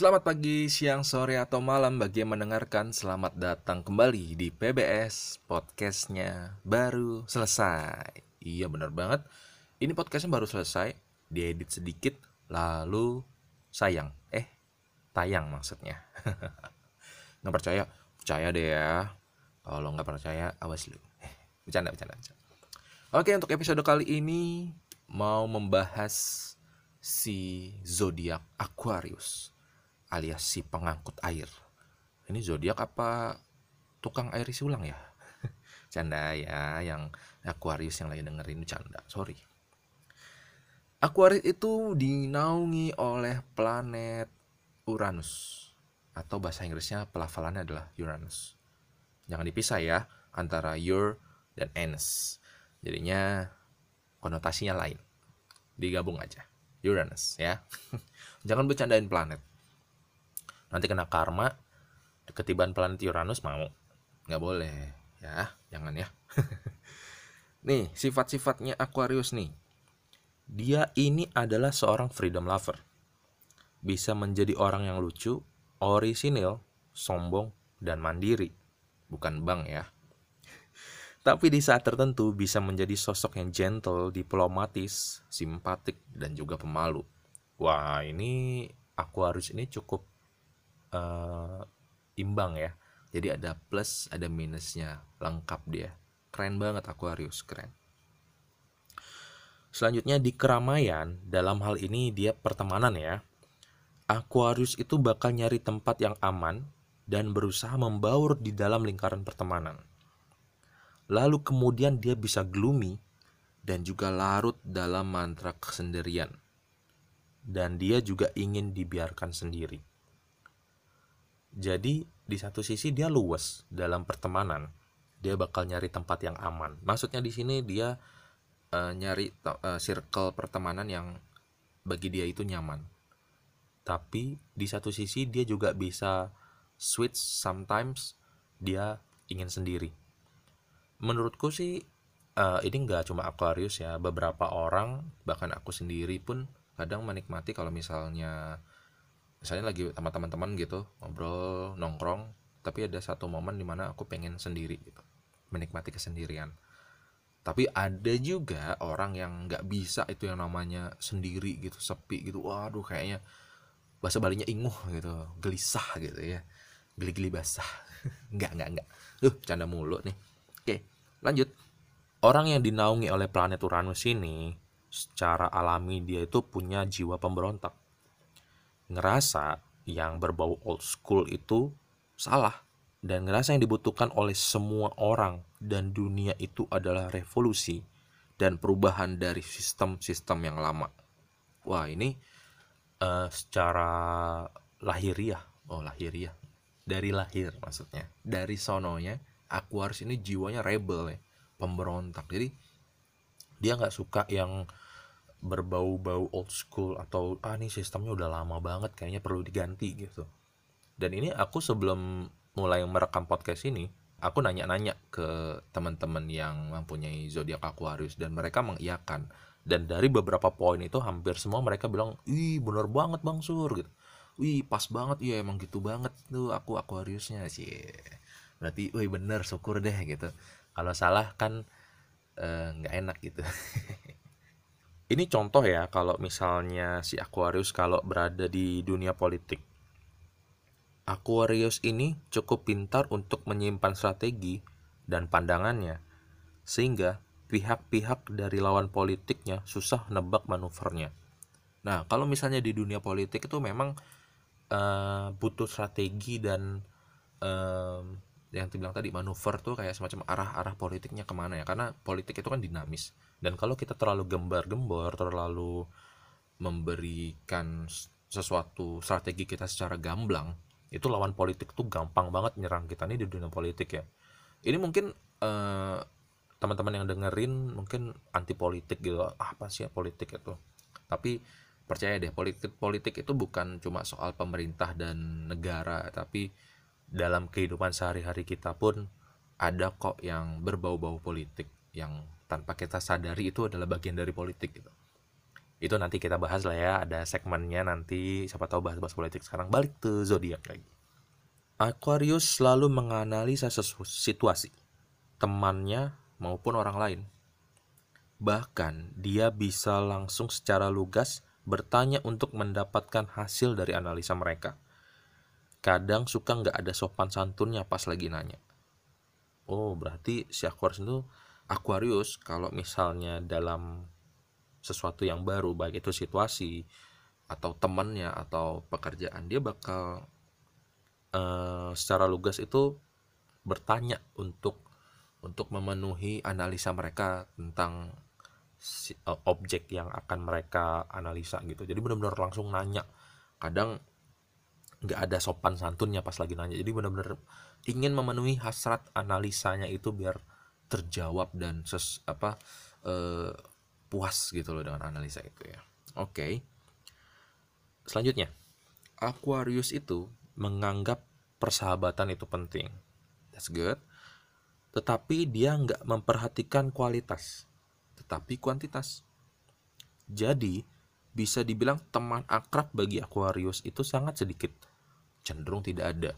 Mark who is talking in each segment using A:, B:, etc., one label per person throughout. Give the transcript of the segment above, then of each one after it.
A: Selamat pagi, siang, sore, atau malam bagi yang mendengarkan. Selamat datang kembali di PBS Podcastnya. Baru selesai. Iya bener banget. Ini podcastnya baru selesai. Diedit sedikit Lalu sayang. Eh, tayang maksudnya. Nggak percaya? Percaya deh ya. Kalau nggak percaya, awas lu. Eh, Bercanda, bercanda, bercanda. Oke, untuk episode kali ini Mau membahas si zodiak Aquarius alias si pengangkut air. Ini zodiak apa tukang air isi ulang ya? canda ya, yang Aquarius yang lagi dengerin canda, sorry. Aquarius itu dinaungi oleh planet Uranus atau bahasa Inggrisnya pelafalannya adalah Uranus. Jangan dipisah ya antara Ur dan Ens. Jadinya konotasinya lain. Digabung aja. Uranus ya. Jangan bercandain planet nanti kena karma ketiban planet Uranus mau. Nggak boleh ya. Jangan ya. Nih sifat-sifatnya Aquarius nih. Dia ini adalah seorang freedom lover. Bisa menjadi orang yang lucu orisinil sombong dan mandiri. Bukan bang ya. Tapi di saat tertentu bisa menjadi sosok yang gentle, diplomatis, simpatik, dan juga pemalu. Wah, ini Aquarius ini cukup uh, imbang ya. Jadi ada plus ada minusnya. Lengkap dia. Keren banget Aquarius. Keren. Selanjutnya di keramaian dalam hal ini dia pertemanan ya. Aquarius itu bakal nyari tempat yang aman dan berusaha membaur di dalam lingkaran pertemanan. Lalu kemudian dia bisa gloomy dan juga larut dalam mantra kesendirian. Dan dia juga ingin dibiarkan sendiri jadi di satu sisi dia luas dalam pertemanan, dia bakal nyari tempat yang aman. Maksudnya di sini dia uh, nyari uh, circle pertemanan yang bagi dia itu nyaman. Tapi di satu sisi dia juga bisa switch sometimes dia ingin sendiri. Menurutku sih uh, ini nggak cuma Aquarius ya, beberapa orang bahkan aku sendiri pun kadang menikmati kalau misalnya misalnya lagi sama teman-teman gitu ngobrol nongkrong tapi ada satu momen di mana aku pengen sendiri gitu menikmati kesendirian. Tapi ada juga orang yang nggak bisa itu yang namanya sendiri gitu sepi gitu waduh kayaknya bahasa balinya inguh gitu gelisah gitu ya geli-geli basah. Nggak nggak nggak. Uh canda mulu nih. Oke lanjut. Orang yang dinaungi oleh planet Uranus ini secara alami dia itu punya jiwa pemberontak ngerasa yang berbau old school itu salah dan ngerasa yang dibutuhkan oleh semua orang dan dunia itu adalah revolusi dan perubahan dari sistem-sistem yang lama. Wah ini uh, secara lahiriah, oh lahiriah, dari lahir maksudnya, dari sononya Aquarius ini jiwanya rebel ya, pemberontak. Jadi dia nggak suka yang berbau-bau old school atau ah ini sistemnya udah lama banget kayaknya perlu diganti gitu. Dan ini aku sebelum mulai merekam podcast ini aku nanya-nanya ke teman-teman yang mempunyai zodiak Aquarius dan mereka mengiyakan. Dan dari beberapa poin itu hampir semua mereka bilang ih bener banget bang sur gitu. Wih pas banget iya emang gitu banget tuh aku Aquariusnya. Sih. Berarti wih bener syukur deh gitu. Kalau salah kan eh, nggak uh, enak gitu ini contoh ya kalau misalnya si Aquarius kalau berada di dunia politik. Aquarius ini cukup pintar untuk menyimpan strategi dan pandangannya, sehingga pihak-pihak dari lawan politiknya susah nebak manuvernya. Nah, kalau misalnya di dunia politik itu memang uh, butuh strategi dan uh, yang dibilang tadi manuver tuh kayak semacam arah-arah politiknya ke mana ya, karena politik itu kan dinamis dan kalau kita terlalu gembar-gembor terlalu memberikan sesuatu strategi kita secara gamblang itu lawan politik tuh gampang banget nyerang kita. Nih di dunia politik ya. Ini mungkin eh, teman-teman yang dengerin mungkin anti politik gitu. Apa sih ya politik itu? Tapi percaya deh politik politik itu bukan cuma soal pemerintah dan negara tapi dalam kehidupan sehari-hari kita pun ada kok yang berbau-bau politik yang tanpa kita sadari itu adalah bagian dari politik gitu. itu nanti kita bahas lah ya ada segmennya nanti siapa tahu bahas-bahas politik sekarang. Balik ke zodiak lagi. Aquarius selalu menganalisa situasi temannya maupun orang lain. Bahkan dia bisa langsung secara lugas bertanya untuk mendapatkan hasil dari analisa mereka. Kadang suka nggak ada sopan santunnya pas lagi nanya. Oh berarti si Aquarius itu Aquarius kalau misalnya dalam sesuatu yang baru baik itu situasi atau temannya atau pekerjaan dia bakal uh, secara lugas itu bertanya untuk untuk memenuhi analisa mereka tentang si, uh, objek yang akan mereka analisa gitu. Jadi benar-benar langsung nanya. Kadang nggak ada sopan santunnya pas lagi nanya. Jadi benar-benar ingin memenuhi hasrat analisanya itu biar terjawab dan ses apa uh, puas gitu loh dengan analisa itu ya. Oke. Okay. Selanjutnya, Aquarius itu menganggap persahabatan itu penting. That's good. Tetapi dia nggak memperhatikan kualitas, tetapi kuantitas. Jadi, bisa dibilang teman akrab bagi Aquarius itu sangat sedikit. Cenderung tidak ada.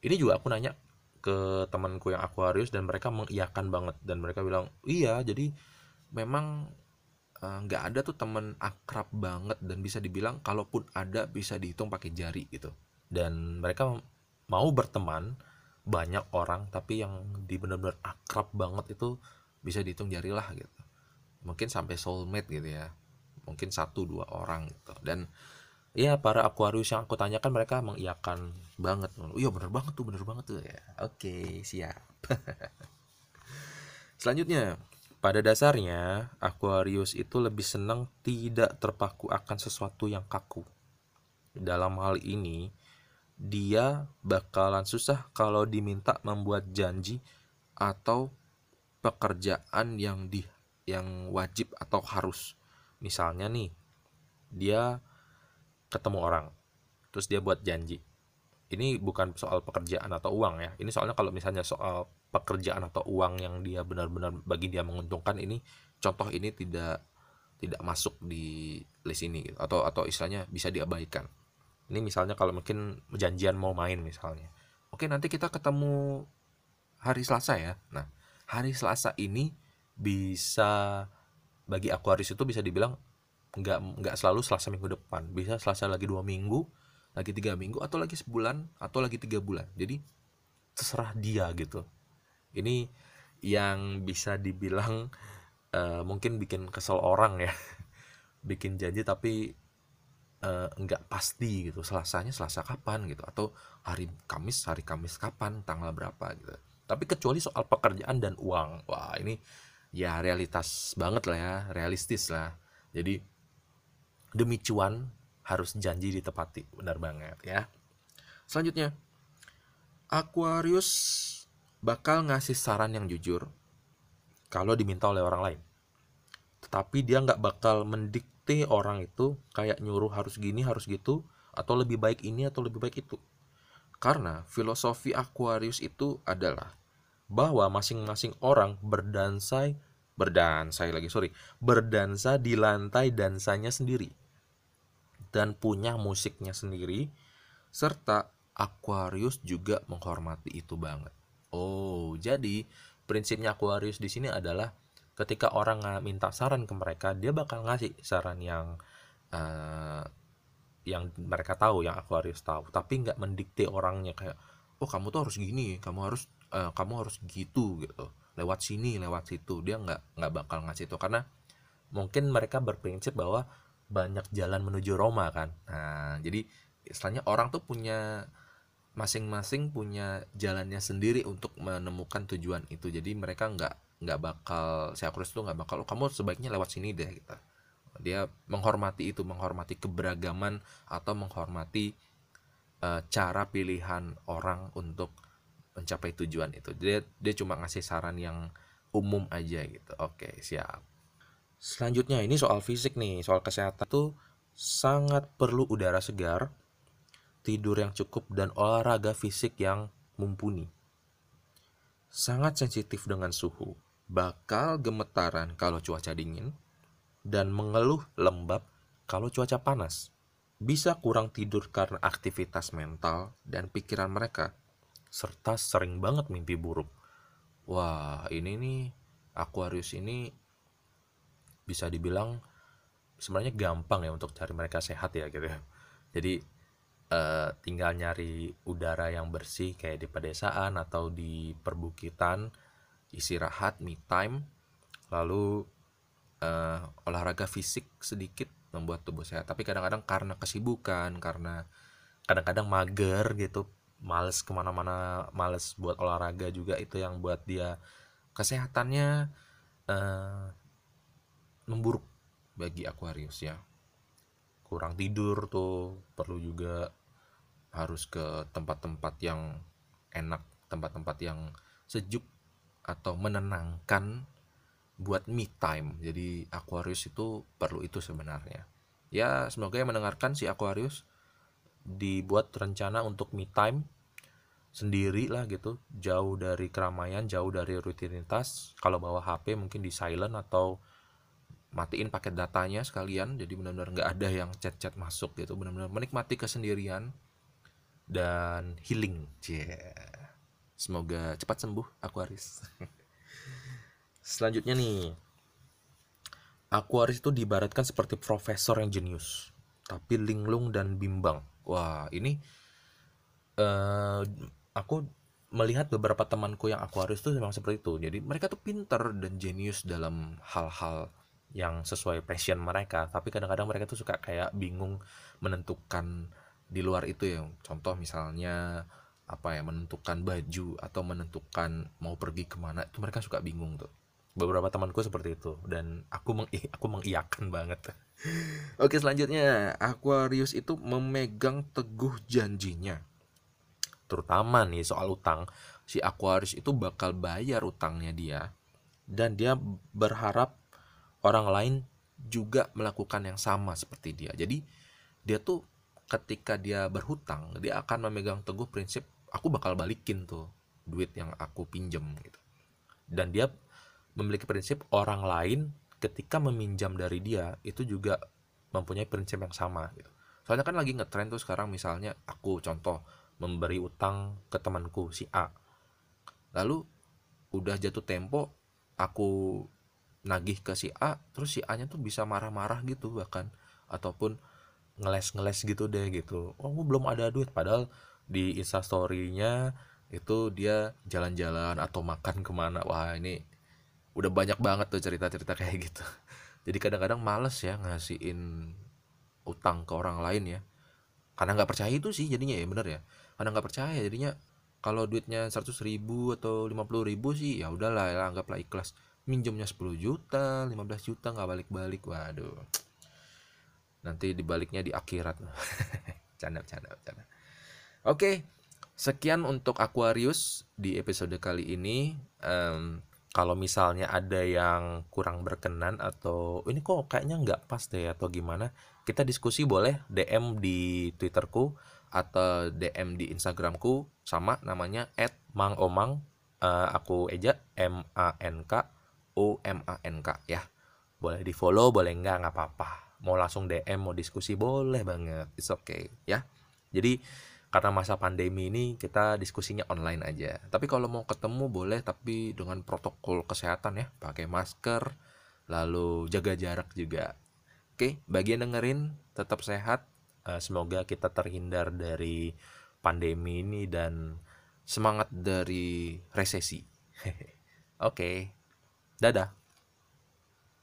A: Ini juga aku nanya ke temanku yang Aquarius dan mereka mengiyakan banget dan mereka bilang iya jadi memang eh, nggak uh, ada tuh temen akrab banget dan bisa dibilang kalaupun ada bisa dihitung pakai jari gitu. Dan mereka mau berteman banyak orang tapi yang di benar-benar akrab banget itu bisa dihitung jari lah gitu. Mungkin sampai soulmate gitu ya. Mungkin satu dua orang gitu. Dan ya para Aquarius yang aku tanyakan mereka mengiyakan banget iya bener banget tuh bener banget tuh ya oke siap selanjutnya pada dasarnya, Aquarius itu lebih senang tidak terpaku akan sesuatu yang kaku. Dalam hal ini, dia bakalan susah kalau diminta membuat janji atau pekerjaan yang di yang wajib atau harus. Misalnya nih, dia ketemu orang, terus dia buat janji. Ini bukan soal pekerjaan atau uang ya. Ini soalnya kalau misalnya soal pekerjaan atau uang yang dia benar-benar bagi dia menguntungkan ini contoh ini tidak tidak masuk di list ini gitu. atau atau istilahnya bisa diabaikan ini misalnya kalau mungkin janjian mau main misalnya oke nanti kita ketemu hari Selasa ya nah hari Selasa ini bisa bagi Aquarius itu bisa dibilang nggak nggak selalu Selasa minggu depan. Bisa Selasa lagi dua minggu lagi tiga minggu atau lagi sebulan atau lagi tiga bulan. Jadi terserah dia gitu. Ini yang bisa dibilang uh, mungkin bikin kesel orang ya. Bikin janji tapi uh, nggak pasti gitu. Selasanya selasa kapan gitu atau hari kamis hari kamis kapan tanggal berapa gitu. Tapi kecuali soal pekerjaan dan uang. Wah ini ya realitas banget lah ya realistis lah. Jadi demi cuan harus janji ditepati benar banget ya selanjutnya Aquarius bakal ngasih saran yang jujur kalau diminta oleh orang lain. Tetapi dia nggak bakal mendikte orang itu kayak nyuruh harus gini, harus gitu, atau lebih baik ini atau lebih baik itu. Karena filosofi Aquarius itu adalah bahwa masing-masing orang berdansai, berdansai lagi, sorry, berdansa di lantai dansanya sendiri. Dan punya musiknya sendiri, serta Aquarius juga menghormati itu banget. Oh, jadi prinsipnya Aquarius di sini adalah ketika orang minta saran ke mereka, dia bakal ngasih saran yang uh, yang mereka tahu, yang Aquarius tahu, tapi nggak mendikte orangnya kayak, oh kamu tuh harus gini, kamu harus uh, kamu harus gitu gitu, lewat sini, lewat situ, dia nggak nggak bakal ngasih itu. Karena mungkin mereka berprinsip bahwa banyak jalan menuju Roma kan, nah jadi istilahnya orang tuh punya masing-masing punya jalannya sendiri untuk menemukan tujuan itu. Jadi mereka nggak nggak bakal si Aquarius itu nggak bakal oh, kamu sebaiknya lewat sini deh gitu. Dia menghormati itu menghormati keberagaman atau menghormati uh, cara pilihan orang untuk mencapai tujuan itu. Dia dia cuma ngasih saran yang umum aja gitu. Oke siap selanjutnya ini soal fisik nih soal kesehatan tuh sangat perlu udara segar tidur yang cukup, dan olahraga fisik yang mumpuni. Sangat sensitif dengan suhu, bakal gemetaran kalau cuaca dingin, dan mengeluh lembab kalau cuaca panas. Bisa kurang tidur karena aktivitas mental dan pikiran mereka, serta sering banget mimpi buruk. Wah, ini nih Aquarius ini bisa dibilang sebenarnya gampang ya untuk cari mereka sehat ya gitu ya. Jadi uh, tinggal nyari udara yang bersih kayak di pedesaan atau di perbukitan istirahat me time lalu uh, olahraga fisik sedikit membuat tubuh sehat tapi kadang-kadang karena kesibukan karena kadang-kadang mager gitu males ke mana-mana males buat olahraga juga itu yang buat dia kesehatannya uh, memburuk bagi Aquarius ya. Kurang tidur tuh perlu juga harus ke tempat-tempat yang enak tempat-tempat yang sejuk atau menenangkan buat me time. Jadi Aquarius itu perlu itu sebenarnya. Ya semoga yang mendengarkan si Aquarius dibuat rencana untuk me time sendiri lah gitu. Jauh dari keramaian jauh dari rutinitas. Kalau bawa HP mungkin di silent atau matiin paket datanya sekalian jadi benar-benar nggak ada yang chat-chat masuk gitu benar-benar menikmati kesendirian dan healing. Yeah. Semoga cepat sembuh Aquarius. Selanjutnya nih. Aquarius itu diibaratkan seperti profesor yang jenius, tapi linglung dan bimbang. Wah, ini uh, aku melihat beberapa temanku yang Aquarius itu memang seperti itu. Jadi mereka tuh pinter dan jenius dalam hal-hal yang sesuai passion mereka, tapi kadang-kadang mereka tuh suka kayak bingung menentukan di luar itu ya. Contoh misalnya apa ya menentukan baju atau menentukan mau pergi ke mana itu mereka suka bingung tuh. Beberapa temanku seperti itu. Dan aku meng aku mengiyakan banget. Oke selanjutnya. Aquarius itu memegang teguh janjinya. Terutama nih soal utang. Si Aquarius itu bakal bayar utangnya dia. Dan dia berharap orang lain juga melakukan yang sama seperti dia. Jadi dia tuh ketika dia berhutang dia akan memegang teguh prinsip aku bakal balikin tuh duit yang aku pinjem gitu. Dan dia memiliki prinsip orang lain ketika meminjam dari dia itu juga mempunyai prinsip yang sama gitu. Soalnya kan lagi ngetrend tuh sekarang misalnya aku contoh memberi utang ke temanku si A. Lalu udah jatuh tempo aku nagih ke si A terus si A nya tuh bisa marah-marah gitu bahkan. Ataupun ngeles-ngeles gitu deh gitu. Oh belum ada duit. Padahal di instastorynya itu dia jalan-jalan atau makan ke mana. Wah ini udah banyak banget tuh cerita-cerita kayak gitu. Jadi kadang-kadang males ya ngasihin utang ke orang lain ya. Karena nggak percaya itu sih jadinya ya bener ya. Karena nggak percaya jadinya kalau duitnya 100 ribu atau 50 ribu sih ya udahlah ya anggaplah ikhlas minjemnya 10 juta 15 juta nggak balik-balik waduh. Nanti dibaliknya di akhirat. Canda canda canda. Oke sekian untuk Aquarius di episode kali ini. Um, kalau misalnya ada yang kurang berkenan atau ini kok kayaknya nggak pas deh atau gimana kita diskusi boleh DM di Twitterku atau DM di Instagramku. Sama namanya @mangomang uh, aku eja M A N K O M A N K ya. Boleh di follow boleh nggak nggak apa-apa. Mau langsung DM mau diskusi boleh banget. It's okay ya. Jadi karena masa pandemi ini kita diskusinya online aja. Tapi kalau mau ketemu boleh tapi dengan protokol kesehatan ya. Pakai masker lalu jaga jarak juga. Oke bagian dengerin tetap sehat. Eh, semoga kita terhindar dari pandemi ini dan semangat dari resesi. Oke dadah